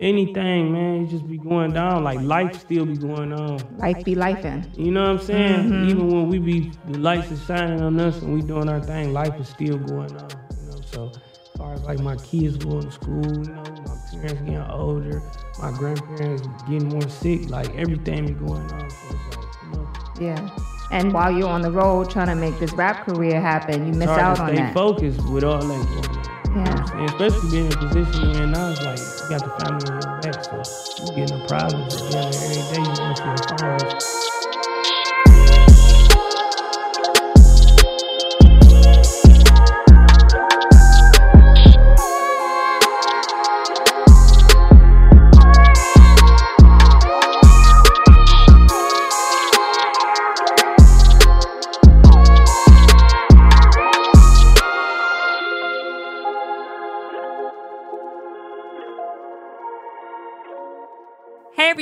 anything, man, it just be going down. Like life still be going on. Life be lifing. You know what I'm saying? Mm-hmm. Even when we be the lights is shining on us and we doing our thing, life is still going on. You know, so as far as like my kids going to school, you know, my parents getting older, my grandparents getting more sick, like everything be going on. So like, you know, Yeah. And while you're on the road trying to make this rap career happen, you miss out to on stay that. focused with all that. Yeah. And especially being in a position you're in now, it's like you got the family on your back, so you getting the problems together every day. You want to see the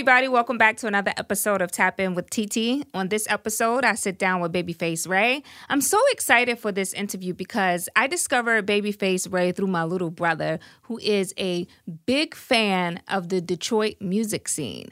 everybody, welcome back to another episode of Tap In with TT. On this episode, I sit down with Babyface Ray. I'm so excited for this interview because I discovered Babyface Ray through my little brother, who is a big fan of the Detroit music scene.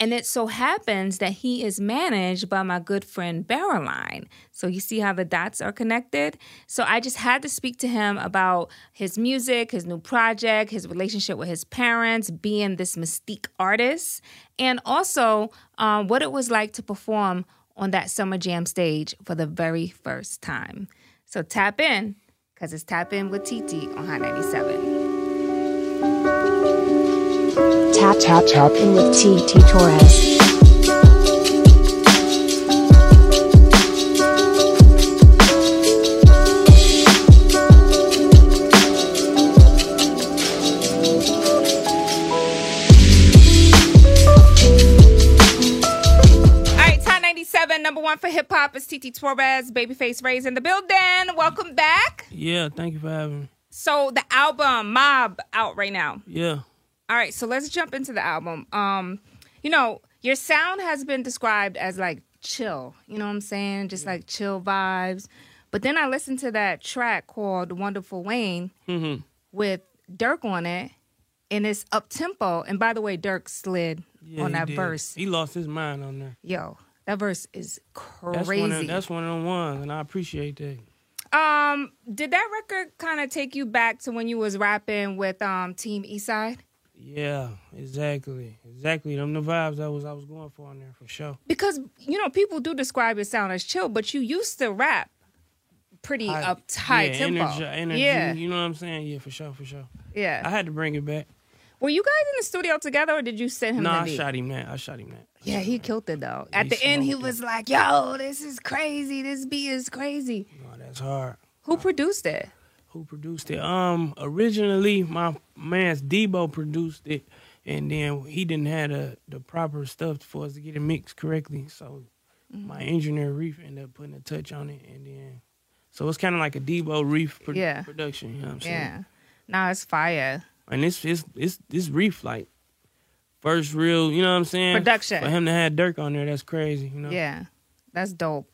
And it so happens that he is managed by my good friend Barreline. So you see how the dots are connected? So I just had to speak to him about his music, his new project, his relationship with his parents, being this mystique artist, and also um, what it was like to perform on that Summer Jam stage for the very first time. So tap in, because it's Tap In with TT on Hot 97. Tap tap tap in with T T Torrez. All right, Hot 97, number one for hip hop is TT Torrez, Babyface Ray's in the building. Welcome back. Yeah, thank you for having me. So the album Mob out right now. Yeah. All right, so let's jump into the album. Um, you know, your sound has been described as like chill. You know what I'm saying? Just like chill vibes. But then I listened to that track called Wonderful Wayne Mm-hmm. with Durk on it, and it's up tempo. And by the way, Durk slid Yeah, on that verse. He lost his mind on there. Yo, that verse is That's crazy. one, of, that's one of them ones, and I appreciate that. Um, did that record kind of take you back to when you was rapping with um Team Eastside? Yeah, exactly, exactly. Them the vibes that was I was going for on there for sure. Because you know people do describe your sound as chill, but you used to rap pretty I- up high yeah, tempo. Energy, energy, yeah, you know what I'm saying? Yeah, for sure, for sure. yeah. I had to bring it back. Were you guys in the studio together, or did you send him No, the I beat? shot him that. I shot him that. Yeah, he killed it though. At he the end, he it. was like, "Yo, this is crazy. This beat is crazy." No, that's hard. Who produced it? Who produced it? Um, originally my man's Debo produced it, and then he didn't have the the proper stuff for us to get it mixed correctly. So Mm-hmm. my engineer Reef ended up putting a touch on it, and then so it's kind of like a Debo Reef pro- Yeah. production. You know what I'm saying? Yeah, nah, it's fire. And it's it's it's this Reef like first real. You know what I'm saying? Production. for him to have Durk on there. That's crazy. You know? Yeah, that's dope.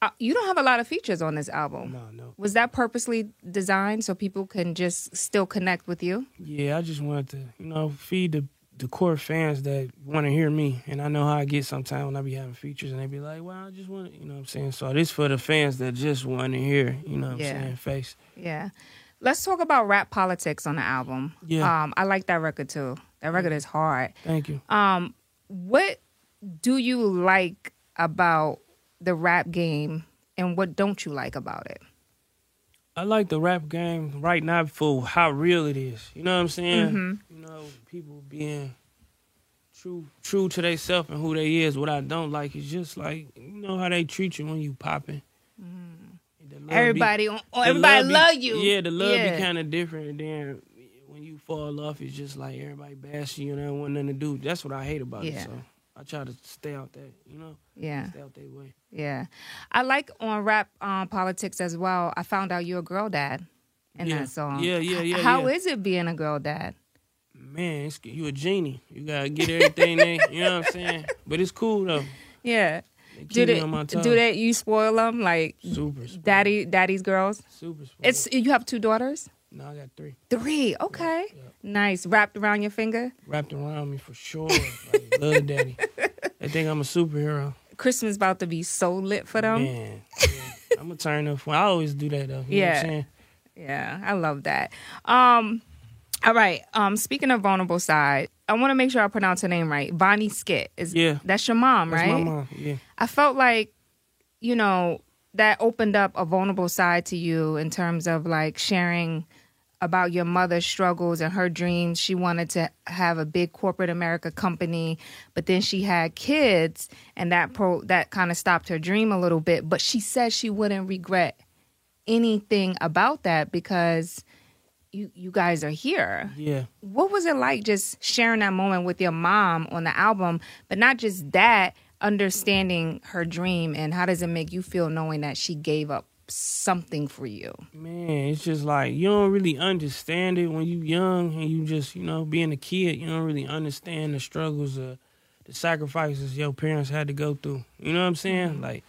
Uh, you don't have a lot of features on this album. No, no. Was that purposely designed so people can just still connect with you? Yeah, I just wanted to, you know, feed the the core fans that want to hear me, and I know how I get sometimes when I be having features, and they be like, "Well, I just want," to, you know, what I'm saying. So this for the fans that just want to hear, you know, what Yeah. I'm saying, face. Yeah. Let's talk about rap politics on the album. Yeah. Um, I like that record too. That record is hard. Thank you. Um, what do you like about the rap game and what don't you like about it? I like the rap game right now for how real it is. You know what I'm saying? Mhm. You know, people being true true to themselves and who they is. What I don't like is just like you know how they treat you when you popping. Love be- Everybody, on, the everybody be- love you. Yeah, the love Yeah. be kind of different. And then when you fall off, it's just like everybody bash you and don't want nothing to do. That's what I hate about Yeah. it. So I try to stay out there, you know, Yeah, stay out that way. yeah. I like on rap um, politics as well. I found out you're a girl dad in Yeah. that song. Yeah, yeah, yeah, How yeah. is it being a girl dad? Man, it's, you a genie. You gotta get everything there. You know what I'm saying? But it's cool though. Yeah. Do they on my toes. do they you spoil them like Super spoiled. daddy daddy's girls? Super spoiled. It's you have two daughters. No, I got three Three. Okay. Nice. Wrapped around your finger. wrapped around me for sure. like, love daddy. They think I'm a superhero. Christmas about to be so lit for them. Man, yeah. I'm gonna turn up. I always do that though. You know what Yeah. I'm saying? Yeah, I love that. Um, all right. Um, speaking of vulnerable side, I want to make sure I pronounce her name right. Vonnie Skit is Yeah. That's your mom, That's right? my mom. Yeah. I felt like, you know, that opened up a vulnerable side to you in terms of like sharing about your mother's struggles and her dreams. She wanted to have a big corporate America company, but then she had kids and that pro that kind of stopped her dream a little bit, but she said she wouldn't regret anything about that because you you guys are here. Yeah. What was it like just sharing that moment with your mom on the album, but not just that, understanding her dream and how does it make you feel knowing that she gave up something for you? Man, it's just like you don't really understand it when you young and you just, you know, being a kid, you don't really understand the struggles of the sacrifices your parents had to go through. You know what I'm saying? Mm-hmm. Like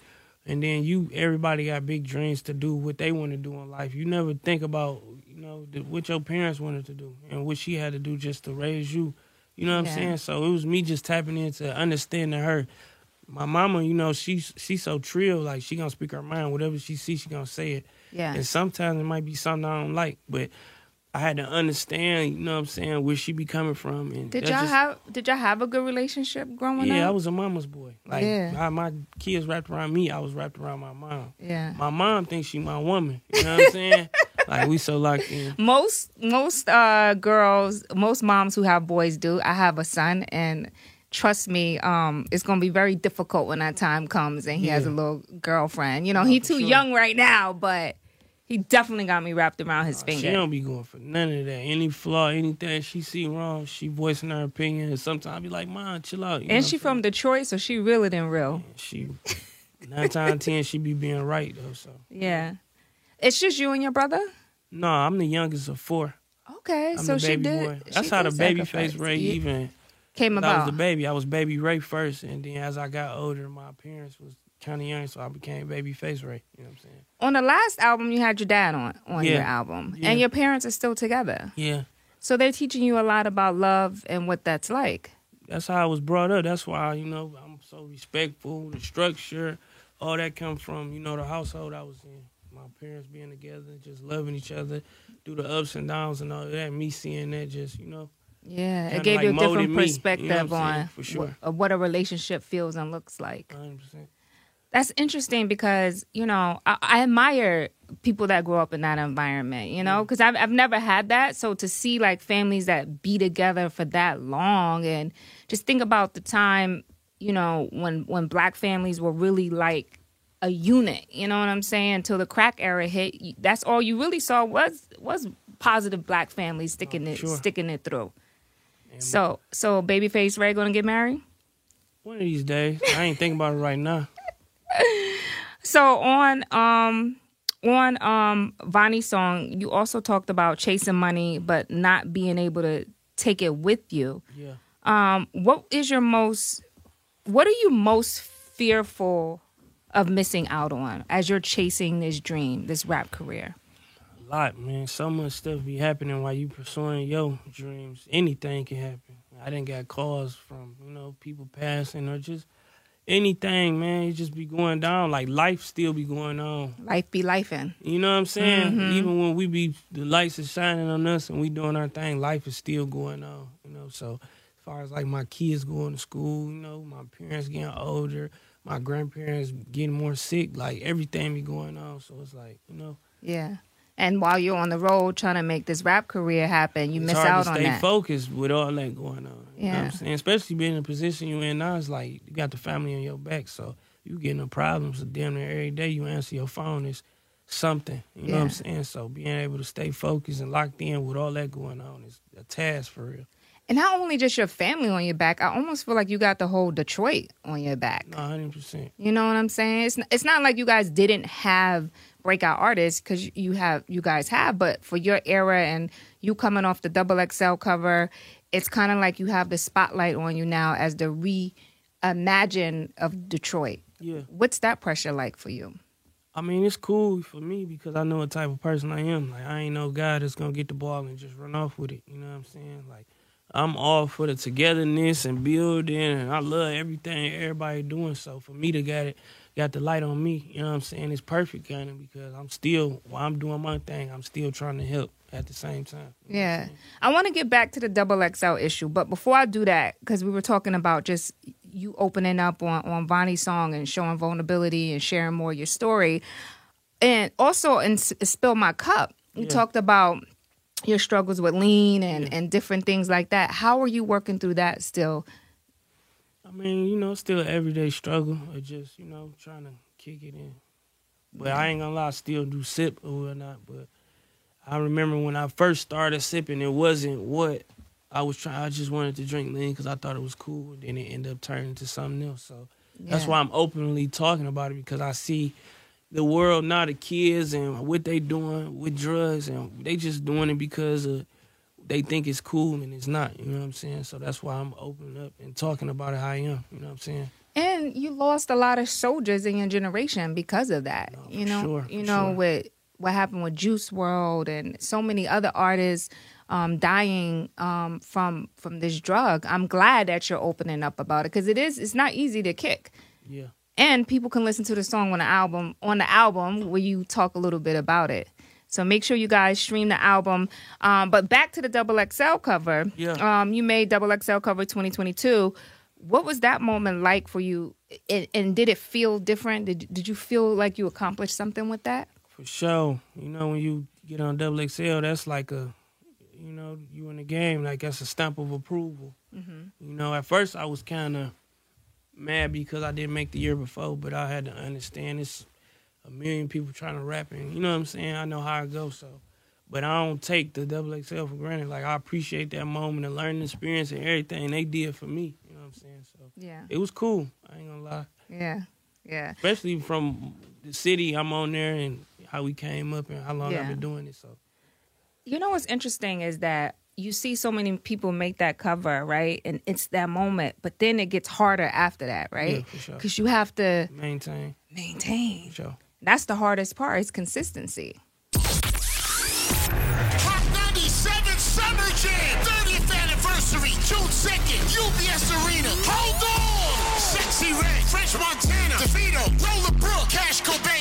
and then you everybody got big dreams to do what they want to do in life. You never think about, you know, the, what your parents wanted to do and what she had to do just to raise you. You know what Yeah. I'm saying? So it was me just tapping into understanding her. My mama, you know, she's she's so trill, like she gonna speak her mind. Whatever she sees, she gonna say it. Yeah. And sometimes it might be something I don't like, but I had to understand, you know what I'm saying, where she be coming from. And Did y'all just- have did y'all have a good relationship growing up? Yeah, I was a mama's boy. Like Yeah. how my kids wrapped around me, I was wrapped around my mom. yeah. My mom thinks she my woman. You know what I'm saying? like we so locked in. Most most uh girls, most moms who have boys do. I have a son and trust me, um, it's gonna be very difficult when that time comes and he has a little girlfriend. You know, he's for too sure. young right now, but he definitely got me wrapped around his She finger. She don't be going for none of that. Any flaw, anything she see wrong, she voicing her opinion. And sometimes I be like, Mom, chill out. You And she from Detroit, so she realer than real. saying? She nine times ten she be being right though. So Yeah. It's just you and your brother? no, I'm the youngest of four. Okay, I'm so the she baby did. boy. she That's how the baby sacrifice. face Ray Yeah, even came when I was a baby. I was baby Ray first, and then as I got older, my parents was kind of young, so I became baby face Ray. You know what I'm saying? On the last album, you had your dad on on Yeah. your album, Yeah. and your parents are still together. Yeah, So they're teaching you a lot about love and what that's like. that's how I was brought up. That's why you know I'm so respectful. The structure, all that come from you know the household I was in. My parents being together, just loving each other, through the ups and downs and all that. Me seeing that, just you know, Yeah, it gave like you a different me, you know perspective on For sure. what, of what a relationship feels and looks like. 100. percent That's interesting because you know I, I admire people that grow up in that environment. You know, because I've I've never had that. So to see like families that be together for that long, and just think about the time you know when when black families were really like a unit. You know what I'm saying? Until the crack era hit, that's all you really saw was was positive black families sticking Oh, it sure. sticking it through. So so babyface Ray gonna get married. one of these days, I ain't thinking about it right now. So on um on um Vonnie's song, you also talked about chasing money but not being able to take it with you. Yeah. Um what is your most what are you most fearful of missing out on as you're chasing this dream, this rap career? Lot, man. So much stuff be happening while you pursuing your dreams. Anything can happen. I didn't got calls from, you know, people passing or just anything, man. It just be going down. Like life still be going on. Life be lifing. You know what I'm saying? Mm-hmm. Even when we be the lights is shining on us and we doing our thing, life is still going on. You know, so as far as like my kids going to school, you know, my parents getting older, my grandparents getting more sick, like everything be going on. So it's like, you know. Yeah. And while you're on the road trying to make this rap career happen, you it's miss hard out to on stay that. focused with all that going on. You know what Yeah. I'm saying? Especially being in the position you're in now, it's like you got the family on your back. So you getting the problems damn near every day you answer your phone is something. You know what I'm saying? So being able to stay focused and locked in with all that going on is a task for real. And not only just your family on your back, I almost feel like you got the whole Detroit on your back. Hundred percent. You know what I'm saying? It's it's not like you guys didn't have breakout artists because you have you guys have, but for your era and you coming off the double XL cover, it's kind of like you have the spotlight on you now as the reimagine of Detroit. Yeah. What's that pressure like for you? I mean, it's cool for me because I know what type of person I am. Like, I ain't no guy that's gonna get the ball and just run off with it. You know what I'm saying? Like, I'm all for the togetherness and building, and I love everything everybody doing. So for me to get it, got the light on me, you know what I'm saying? It's perfect kind of because I'm still while I'm doing my thing, I'm still trying to help at the same time. Yeah. I want to get back to the double XL issue, but before I do that, because we were talking about just you opening up on, on Vonnie's song and showing vulnerability and sharing more of your story. And also in S- Spill My Cup, you Yeah. talked about your struggles with lean and, and different things like that. How are you working through that still? I mean, you know, still an everyday struggle of just, you know, trying to kick it in. But I ain't gonna lie, I still do sip or whatnot. But I remember when I first started sipping, it wasn't what I was trying. I just wanted to drink lean because I thought it was cool. And then it ended up turning to something else. So that's why I'm openly talking about it because I see the world now, the kids and what they doing with drugs, and they just doing it because of they think it's cool and it's not. You know what I'm saying? So that's why I'm opening up and talking about it how I am. You know what I'm saying? And you lost a lot of soldiers in your generation because of that. No, you know, sure, you know sure. with what happened with Juice WRLD and so many other artists um, dying um, from from this drug. I'm glad that you're opening up about it because it is it's not easy to kick. Yeah. And people can listen to the song on the album on the album where you talk a little bit about it. So make sure you guys stream the album. Um, but back to the Double XL cover. Yeah. Um, you made Double XL cover 2022. What was that moment like for you? And, and did it feel different? Did did you feel like you accomplished something with that? For sure. You know, when you get on double XL, that's like a, you know, you in the game. Like that's a stamp of approval. You know, at first I was kind of mad because I didn't make the year before, but I had to understand it's a million people trying to rap, and you know what I'm saying. I know how it goes, so. But I don't take the double XL for granted. Like I appreciate that moment and learning experience and everything they did for me. You know what I'm saying? So Yeah. it was cool. I ain't gonna lie. Yeah. Yeah. especially from the city I'm on there and how we came up and how long Yeah. I've been doing it. So You know what's interesting is that you see so many people make that cover, right? And it's that moment, but then it gets harder after that, right? Yeah, for sure. Because you have to maintain, maintain. for sure. That's the hardest part is consistency. Hot 97 Summer Jam, 30th anniversary, June 2nd, UBS Arena. Hold on! Sexyy Red, French Montana, DeVito, Lola Brooke, Cash Cobain,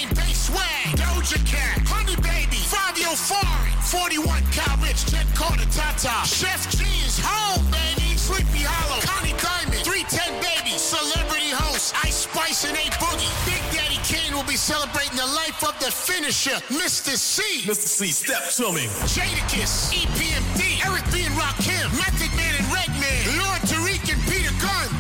41, Kyle Richh, Ted Carter, Tata, Sheff G is home, baby, Sleepy Hallow, Connie Diamond, 310 Baby, Celebrity Host, Ice Spice and A Boogie. Big Daddy Kane will be celebrating the life of the finisher, Mr. Cee. Mr. Cee, step to me. Jadakiss, EPMD, Eric B. and Rakim, Method Man and Redman, Lord Tariq and Peter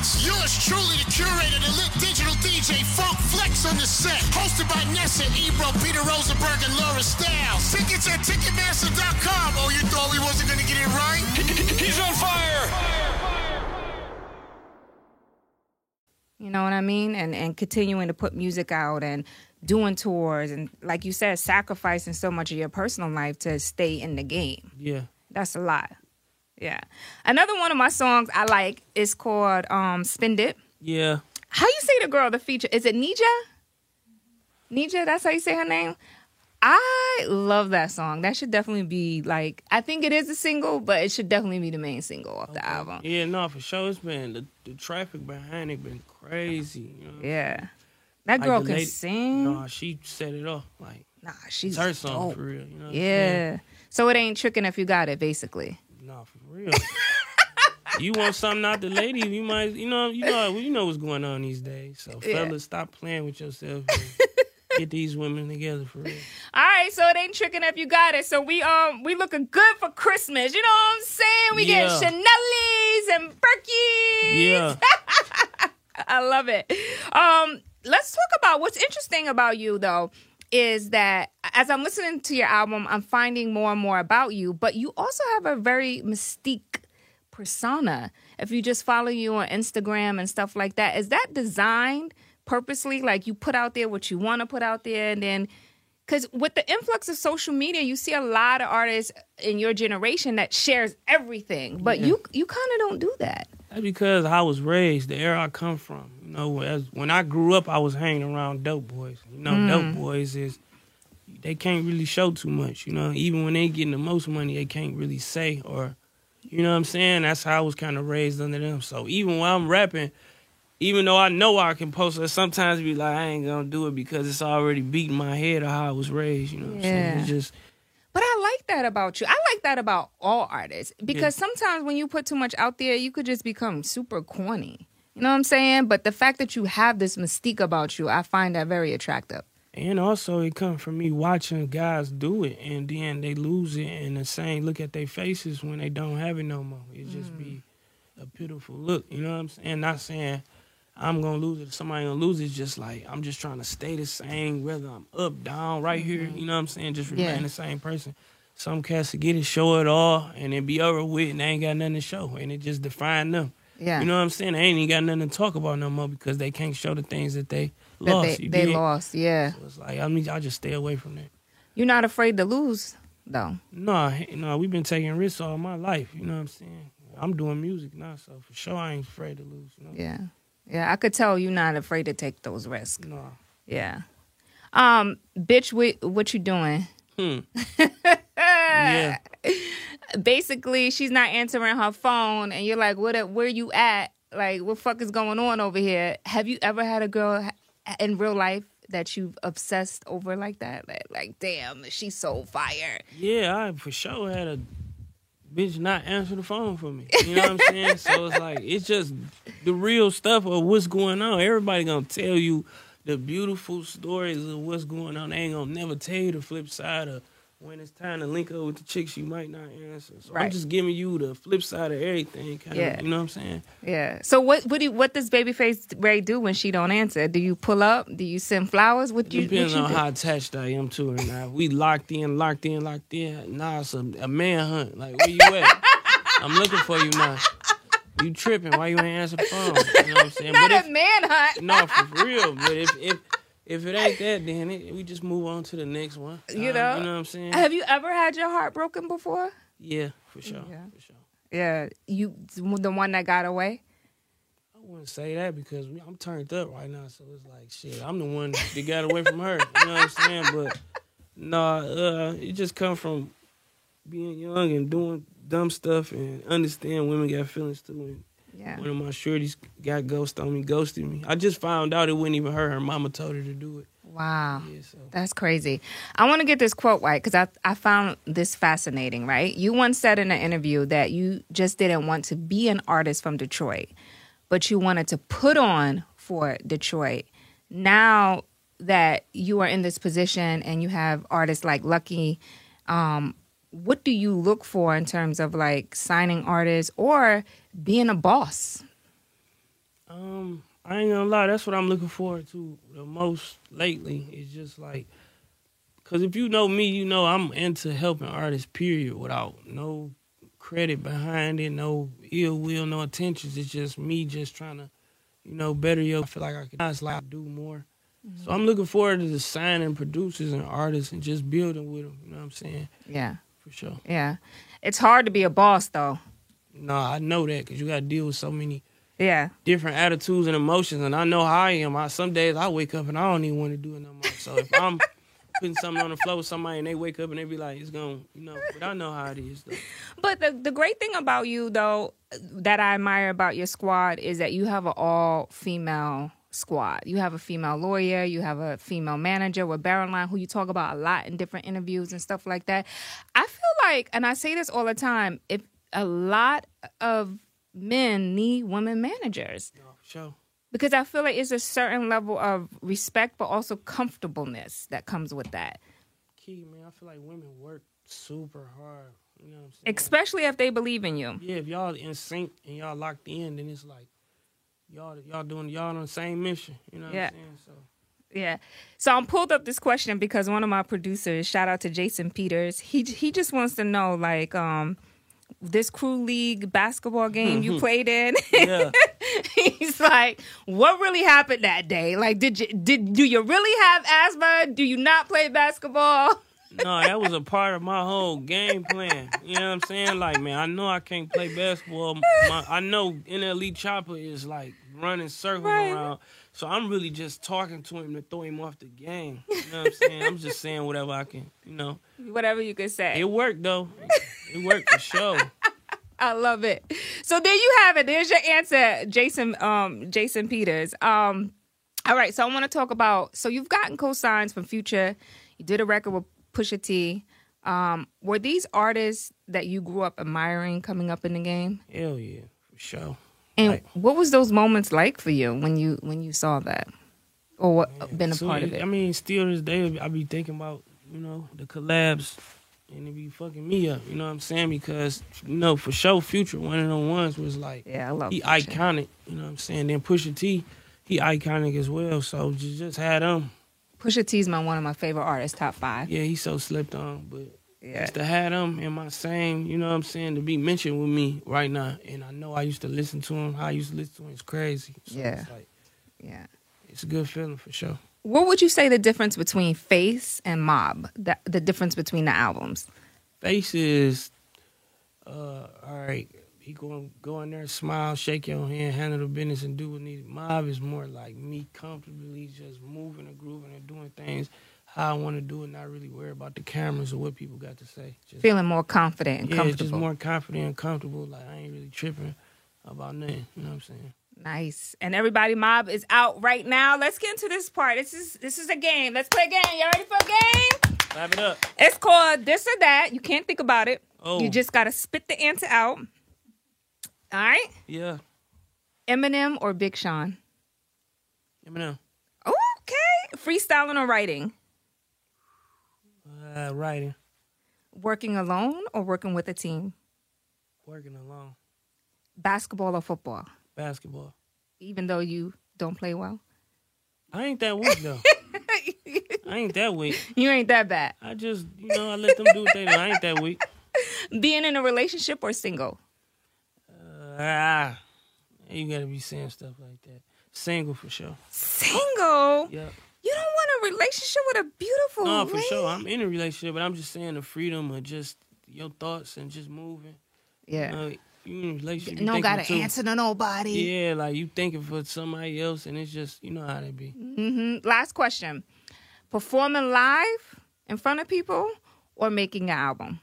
Gunz. Yours truly, the curator, the lit digital DJ, Funk Flex on the set. Hosted by Nessa, Ebro, Peter Rosenberg, and Laura Stylez. Tickets at Ticketmaster.com. Oh, you thought we wasn't gonna get it right? He's on fire. You know what I mean? And and continuing to put music out and doing tours and like you said, sacrificing so much of your personal life to stay in the game. Yeah, That's a lot. Yeah. Another one of my songs I like is called um Spend It. yeah, How you say the girl the feature? Is it Nija? Nija, that's how you say her name? I love that song. That should definitely be like I think it is a single, but it should definitely be the main single off the album. yeah. No, for sure. It's been the, the traffic behind it been crazy. You know? Yeah. That girl the can lady- sing. No, she set it off. Like Nah, she's her song dope. for real. You know? Yeah. So it ain't tricking if you got it, basically. No, for real. you want something out the lady? You might. You know. You know. You know what's going on these days. So Yeah. fellas, stop playing with yourself. Get these women together for real. All right, so it ain't tricking if you got it. So we um we looking good for Christmas. You know what I'm saying? We Yeah. get Chanel's and Berkeys. Yeah. I love it. Um, let's talk about what's interesting about you though is that as I'm listening to your album, I'm finding more and more about you, but you also have a very mystique persona. If you just follow you on Instagram and stuff like that, is that designed purposely? Like you put out there what you want to put out there and then because with the influx of social media, you see a lot of artists in your generation that shares everything, but you you kind of don't do that. That's because I was raised, the era I come from. You know, as when I grew up, I was hanging around dope boys. You know, Mm. dope boys is they can't really show too much. You know, even when they getting the most money, they can't really say or, you know what I'm saying. That's how I was kind of raised under them. So even when I'm rapping, even though I know I can post, it sometimes be like I ain't gonna do it because it's already beating my head of how I was raised. You know, what I'm saying? It's just But I like that about you. I like that about all artists because sometimes when you put too much out there, you could just become super corny. You know what I'm saying? But the fact that you have this mystique about you, I find that very attractive. And also, it come from me watching guys do it, and then they lose it, and the same look at their faces when they don't have it no more. It just be mm. a pitiful look. You know what I'm saying? Not saying I'm gonna lose it. Somebody gonna lose it. It's Just like I'm just trying to stay the same, whether I'm up, down, right here. Mm-hmm. You know what I'm saying? Just remain Yeah. the same person. Some cats to get it, show it all, and then be over with, and they ain't got nothing to show, and it just define them. Yeah. You know what I'm saying? They ain't even got nothing to talk about no more because they can't show the things that they that lost. they, they lost. Yeah. So it's like I mean, I just stay away from that. You're not afraid to lose, though. No, no, we've been taking risks all my life. You know what I'm saying? I'm doing music now, so for sure I ain't afraid to lose. You know? Yeah. Yeah. I could tell you're not afraid to take those risks. No. Yeah. Um, bitch, what, what you doing? Hmm. yeah. Basically she's not answering her phone and you're like what where you at like what fuck is going on over here have you ever had a girl in real life that you've obsessed over like that like, like damn she's so fire Yeah, I for sure had a bitch not answer the phone for me. You know what I'm saying? so it's like it's just the real stuff of what's going on. Everybody gonna tell you the beautiful stories of what's going on. They ain't gonna never tell you the flip side of when it's time to link up with the chicks you might not answer. So Right. I'm just giving you the flip side of everything. Kind Yeah. of, you know what I'm saying? yeah so what what do you, what does babyface ray do when she don't answer do you pull up do you send flowers what you, what Depends you on do? how attached I am to her. Now, we locked in, locked in, locked in. Now it's a, a manhunt. Like, where you at? I'm looking for you now. You tripping? Why you ain't answer the phone? You know what I'm saying? not but a manhunt no, for real. But if if if it ain't that, then it, we just move on to the next one. You Uh, know? you know what I'm saying? have you ever had your heart broken before yeah, for sure, Yeah. for sure. yeah you the one that got away I wouldn't say that because I'm turned up right now, so it's like shit. I'm the one that got away from her. You know what I'm saying? But nah, uh, it just come from being young and doing dumb stuff and understand women got feelings too. And yeah one of my shorties got ghosted on me, ghosted me. I just found out it wasn't even her. Her mama told her to do it. wow Yeah, so That's crazy. I want to get this quote right because I, I found this fascinating, right? You once said in an interview that you just didn't want to be an artist from Detroit, but you wanted to put on for Detroit. Now that you are in this position and you have artists like Lucky, um, what do you look for in terms of like signing artists or being a boss? Um, I ain't gonna lie, that's what I'm looking forward to the most lately. It's just like, cause if you know me, you know I'm into helping artists. Period. Without no credit behind it, no ill will, no intentions. It's just me just trying to, you know, better your. I feel like I can honestly like, do more. So I'm looking forward to just signing producers and artists and just building with them. You know what I'm saying? Yeah, For sure. yeah. It's hard to be a boss though. No, I know that because you got to deal with so many Yeah, different attitudes and emotions, and I know how I am. I, some days I wake up and I don't even want to do it no more. So if I'm putting something on the floor with somebody and they wake up and they be like, "It's going," you know. But I know how it is. Though. But the the great thing about you though that I admire about your squad is that you have an all female squad. You have a female lawyer, you have a female manager with Baronline who you talk about a lot in different interviews and stuff like that. I feel like and I say this all the time, if a lot of men need women managers No, sure. because I feel like it's a certain level of respect but also comfortableness that comes with that. Key man, I feel like women work super hard. You know what I'm saying? Especially if they believe in you. yeah, if y'all in sync and y'all locked in, then it's like y'all y'all doing y'all on the same mission. You know what Yeah. I'm saying? So Yeah. So I'm pulled up this question because one of my producers, shout out to Jason Peters, he he just wants to know like um this crew league basketball game you played in. yeah. He's like, what really happened that day? Like, did you did do you really have asthma? Do you not play basketball? no, that was a part of my whole game plan. You know what I'm saying? Like, man, I know I can't play basketball. My, I know NLE Choppa is like running circles Right. around. So I'm really just talking to him to throw him off the game. You know what I'm saying? I'm just saying whatever I can. You know, Whatever you could say. it worked though. It worked for sure. I love it. So there you have it. There's your answer, Jason. Um, Jason Peters. Um, all right. So I want to talk about. So you've gotten co-signs from Future. You did a record with Pusha T. Um, were these artists that you grew up admiring coming up in the game? Hell yeah, for sure. And Right. what was those moments like for you when you when you saw that, or what been a So, part of it? I mean, still to this day, I be thinking about you know the collabs, and it be fucking me up. You know what I'm saying? Because you know for sure, Future one of the ones was like yeah, I love. he Future. iconic. You know what I'm saying? Then Pusha T, he iconic as well. So just, just had him. Pusha T's my one of my favorite artists, top five. Yeah, he so slept on, but Yeah. just to have him in my same, you know what I'm saying, to be mentioned with me right now. And I know I used to listen to him. How I used to listen to him is crazy. So Yeah. It's, like, Yeah. it's a good feeling for sure. What would you say the difference between Face and Mob? The the difference between the albums? Face is, uh, all right. He going go in there, smile, shake your hand, handle the business, and do what needed. Mob is more like me comfortably just moving and grooving and doing things how I want to do it, not really worry about the cameras or what people got to say. Just, Feeling more confident and yeah, comfortable. just more confident and comfortable. Like I ain't really tripping about nothing. You know what I'm saying? Nice. And everybody mob is out right now. Let's get into this part. This is this is a game. Let's play a game. Y'all ready for a game? Clap it up. It's called this or that. You can't think about it. Oh. You just gotta spit the answer out. All right. Yeah. Eminem or Big Sean? Eminem. Okay. Freestyling or writing? Uh, writing. Working alone or working with a team? Working alone. Basketball or football? Basketball. Even though you don't play well? I ain't that weak though. I ain't that weak. You ain't that bad. I just, you know, I let them do what they do. I ain't that weak. Being in a relationship or single? Uh, ah, you gotta be saying stuff like that. Single for sure. Single? Yep. You don't want a relationship with a beautiful No, for lady? sure. I'm in a relationship, but I'm just saying the freedom of just your thoughts and just moving. Yeah. You know, you in a relationship. you no gotta too. answer to nobody. Yeah, like you thinking for somebody else, and it's just you know how they be. Mm-hmm. Last question: performing live in front of people or making an album?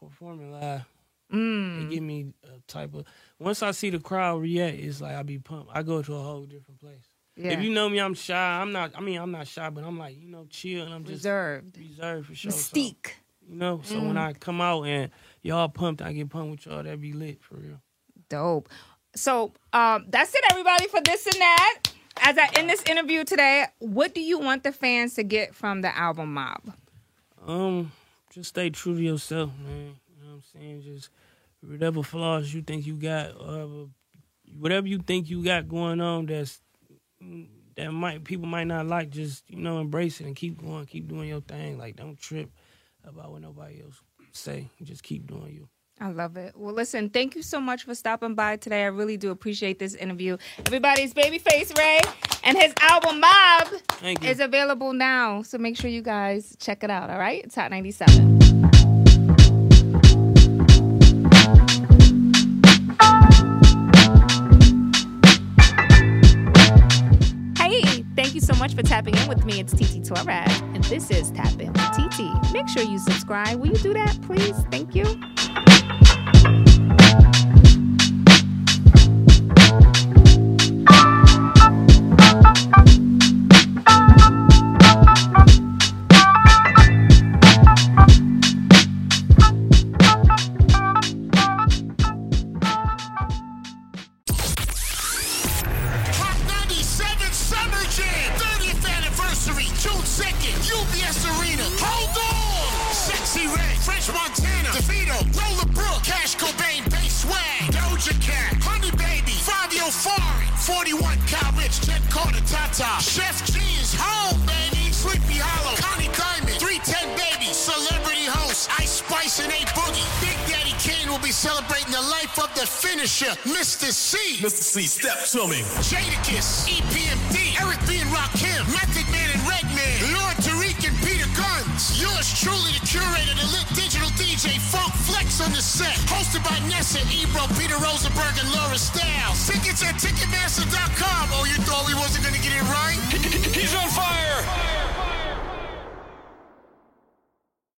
Performing live, Mm. it give me a type of. Once I see the crowd react, it's like I be pumped. I go to a whole different place. Yeah. If you know me, I'm shy. I'm not. I mean, I'm not shy, but I'm like you know, chill, and I'm just Reserved. reserved for sure. So, Mystique. you know, so when I come out and y'all pumped, I get pumped with y'all. That be lit for real. Dope. So um, that's it, everybody, for this and that. As I end this interview today, what do you want the fans to get from the album Mob? Um, just stay true to yourself, man. You know what I'm saying? Just whatever flaws you think you got, whatever, whatever you think you got going on, that's that might people might not like. Just you know, embrace it and keep going, keep doing your thing. Like don't trip about what nobody else say. Just keep doing you. I love it. Well, listen, thank you so much for stopping by today. I really do appreciate this interview. Everybody's Babyface Ray and his album Mob is available now. So make sure you guys check it out. All right. It's Hot 97. Much for tapping in with me. It's TT Torrez, and this is Tap In with TT. Make sure you subscribe. Will you do that, please? Thank you. Tata, Sheff G is home, baby, Sleepy Hallow, Connie Diamond, 310 Baby, Celebrity Host, Ice Spice and A Boogie. Big Daddy Kane will be celebrating the life of the finisher, Mr. Cee. Mr. Cee, step to me. Jadakiss, EPMD, Eric B. and Rakim, Method Man and Redman, Lord Yours truly, the curator, the lit digital DJ, Funk Flex on the set. Hosted by Nessa, Ebro, Peter Rosenberg, and Laura Stylez. Tickets at Ticketmaster.com. Oh, you thought we wasn't gonna get it right? He's on fire!